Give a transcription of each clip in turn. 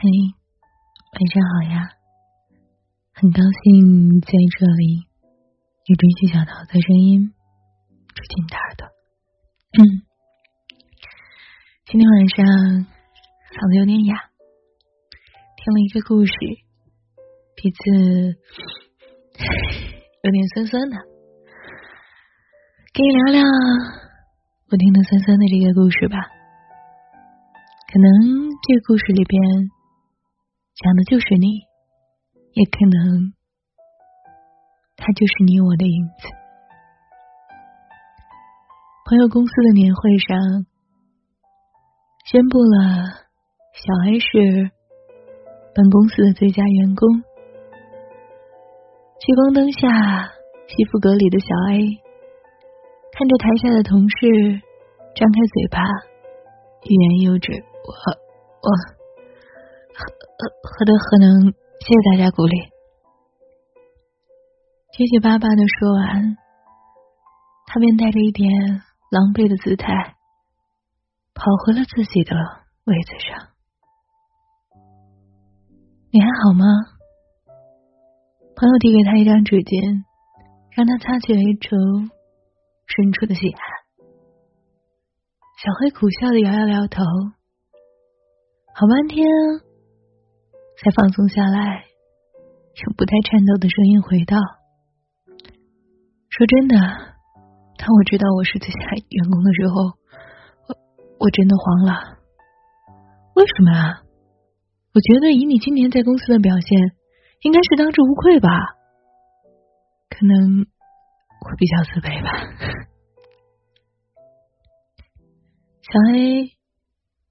嘿，晚上好呀！很高兴在这里与追剧小桃的声音住进你的耳朵。嗯，今天晚上嗓子有点哑，听了一个故事，鼻子有点酸酸的，跟你聊聊我听的酸酸的这个故事吧。可能这个故事里边。讲的就是你，也可能他就是你我的影子。朋友公司的年会上，宣布了小 A 是本公司的最佳员工。聚光灯下，西服革履的小 A 看着台下的同事，张开嘴巴，欲言又止。我我。何何德何能？谢谢大家鼓励。结结巴巴的说完，他便带着一点狼狈的姿态跑回了自己的位子上。你还好吗？朋友递给他一张纸巾，让他擦去泪珠渗出的血汗。小黑苦笑的摇摇摇头，好半天。才放松下来，用不太颤抖的声音回道：“说真的，当我知道我是最佳员工的时候，我我真的慌了。为什么啊？我觉得以你今年在公司的表现，应该是当之无愧吧。可能我比较自卑吧。”小 A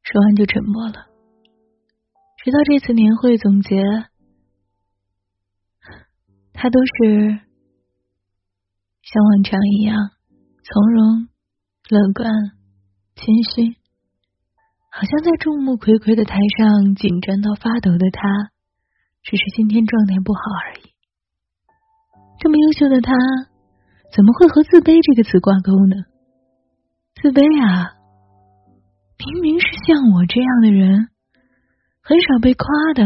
说完就沉默了。直到这次年会总结，他都是像往常一样从容、乐观、谦虚，好像在众目睽睽的台上紧张到发抖的他，只是今天状态不好而已。这么优秀的他，怎么会和自卑这个词挂钩呢？自卑啊，明明是像我这样的人。很少被夸的，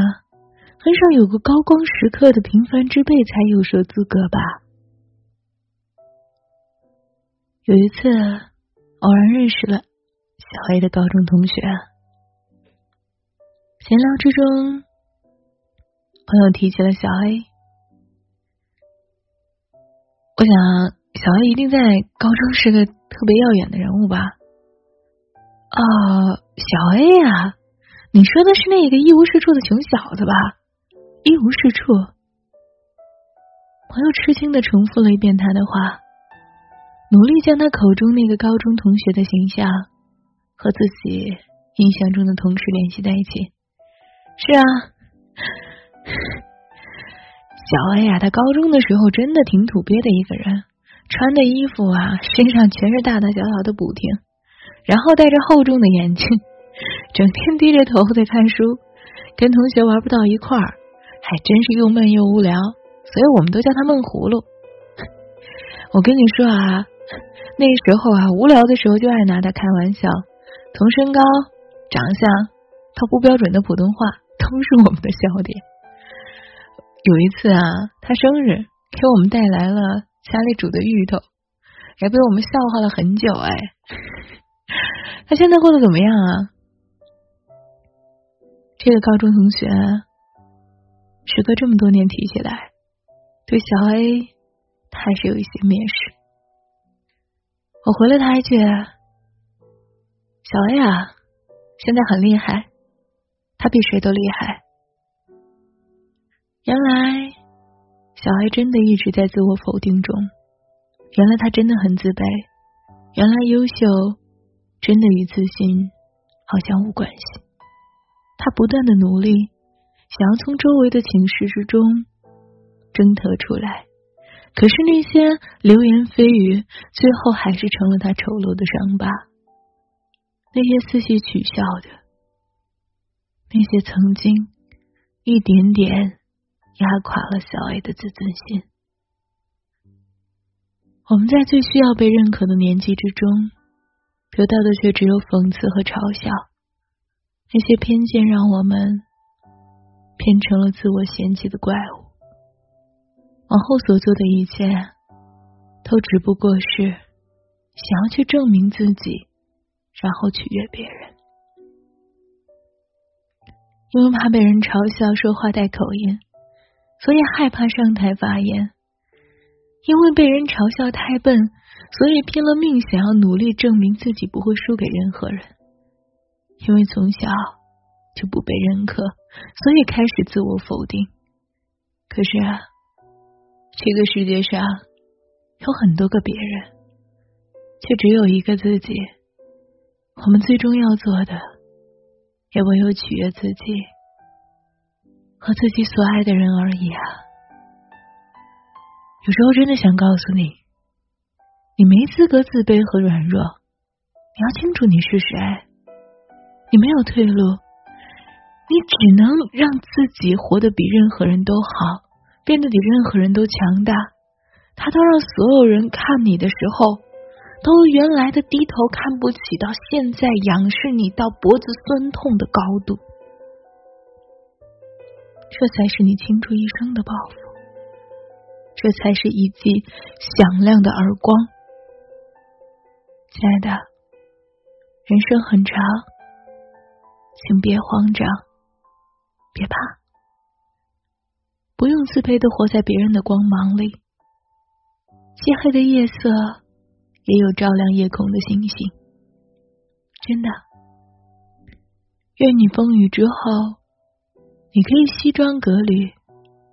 很少有个高光时刻的平凡之辈才有说资格吧。有一次偶然认识了小 A 的高中同学，闲聊之中，朋友提起了小 A，我想小 A 一定在高中是个特别耀眼的人物吧？啊，小 A 呀。你说的是那个一无是处的穷小子吧？一无是处。朋友吃惊的重复了一遍他的话，努力将他口中那个高中同学的形象和自己印象中的同事联系在一起。是啊，小 A 呀，他高中的时候真的挺土鳖的一个人，穿的衣服啊，身上全是大大小小的补丁，然后戴着厚重的眼镜。整天低着头在看书，跟同学玩不到一块儿，还真是又闷又无聊，所以我们都叫他闷葫芦。我跟你说啊，那时候啊，无聊的时候就爱拿他开玩笑，从身高、长相到不标准的普通话，都是我们的笑点。有一次啊，他生日，给我们带来了家里煮的芋头，还被我们笑话了很久。哎，他现在过得怎么样啊？这个高中同学，时隔这么多年提起来，对小 A 他还是有一些蔑视。我回了他一句：“小 A 啊，现在很厉害，他比谁都厉害。”原来小 A 真的一直在自我否定中，原来他真的很自卑，原来优秀真的与自信好像无关系。他不断的努力，想要从周围的情势之中挣脱出来，可是那些流言蜚语，最后还是成了他丑陋的伤疤。那些肆意取笑的，那些曾经一点点压垮了小 A 的自尊心。我们在最需要被认可的年纪之中，得到的却只有讽刺和嘲笑。那些偏见让我们变成了自我嫌弃的怪物。往后所做的一切，都只不过是想要去证明自己，然后取悦别人。因为怕被人嘲笑说话带口音，所以害怕上台发言；因为被人嘲笑太笨，所以拼了命想要努力证明自己不会输给任何人。因为从小就不被认可，所以开始自我否定。可是啊，这个世界上有很多个别人，却只有一个自己。我们最终要做的。也唯有取悦自己和自己所爱的人而已啊！有时候真的想告诉你，你没资格自卑和软弱，你要清楚你是谁，你没有退路，你只能让自己活得比任何人都好，变得比任何人都强大。他都让所有人看你的时候。都原来的低头看不起，到现在仰视你到脖子酸痛的高度，这才是你倾注一生的抱负，这才是一记响亮的耳光。亲爱的，人生很长，请别慌张，别怕，不用自卑的活在别人的光芒里，漆黑的夜色。也有照亮夜空的星星，真的。愿你风雨之后，你可以西装革履，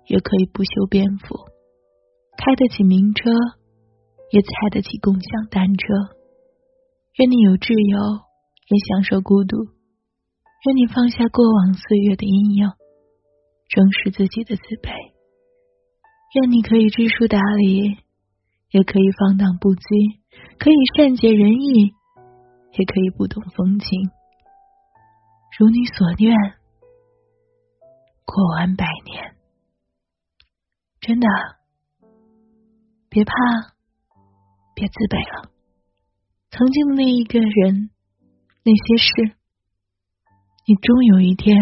也可以不修边幅，开得起名车，也踩得起共享单车。愿你有挚友，也享受孤独。愿你放下过往岁月的阴影，正视自己的自卑。愿你可以知书达理，也可以放荡不羁。可以善解人意，也可以不懂风情，如你所愿，过完百年。真的，别怕，别自卑了。曾经的那一个人，那些事，你终有一天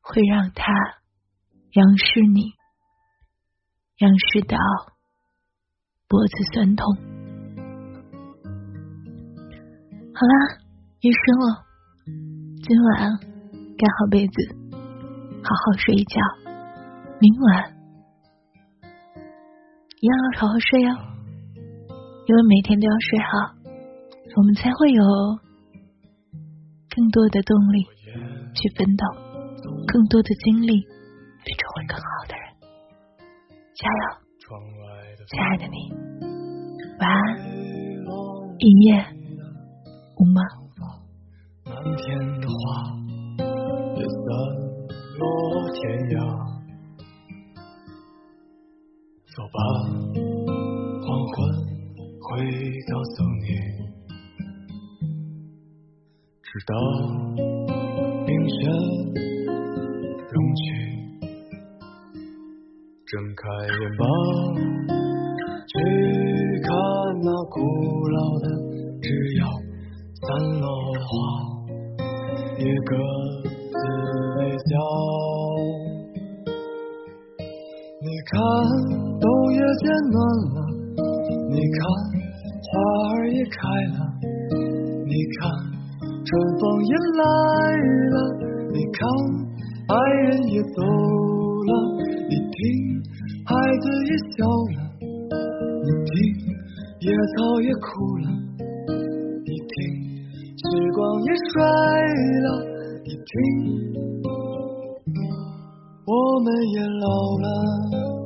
会让他仰视你，仰视到脖子酸痛。好啦，夜深了，今晚盖好被子，好好睡一觉。明晚一样要好好睡哦，因为每天都要睡好，我们才会有更多的动力去奋斗，更多的精力去成为更好的人。加油，亲爱的你，晚安，一夜。无梦直到冰雪融去。睁开眼吧，去看那古老的枝桠。散落花也各自微笑。你看，冬夜渐暖了；你看，花儿也开了；你看，春风也来了；你看，爱人也走了；你听，孩子也笑了；你听，野草也哭了。你听时光也衰了，你听，我们也老了。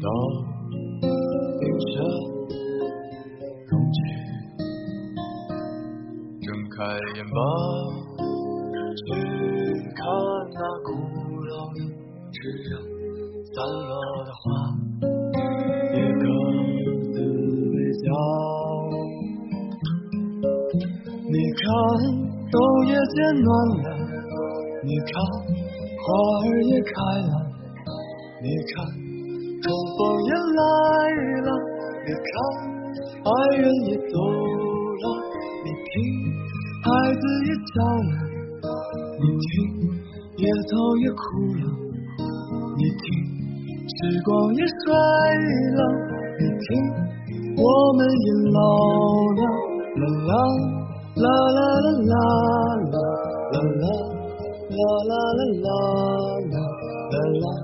到冰雪融去。开眼吧，去看那古老的枝桠，散落的花也各自微笑。你看，冬夜渐暖了，你看，花儿也开了，你看，春风也来了，你看，爱人也走了，你听。孩子也叫了，你听；野草也枯了，你听；时光也衰了，你听；我们也老了，啦啦啦啦啦啦啦啦啦啦啦啦啦啦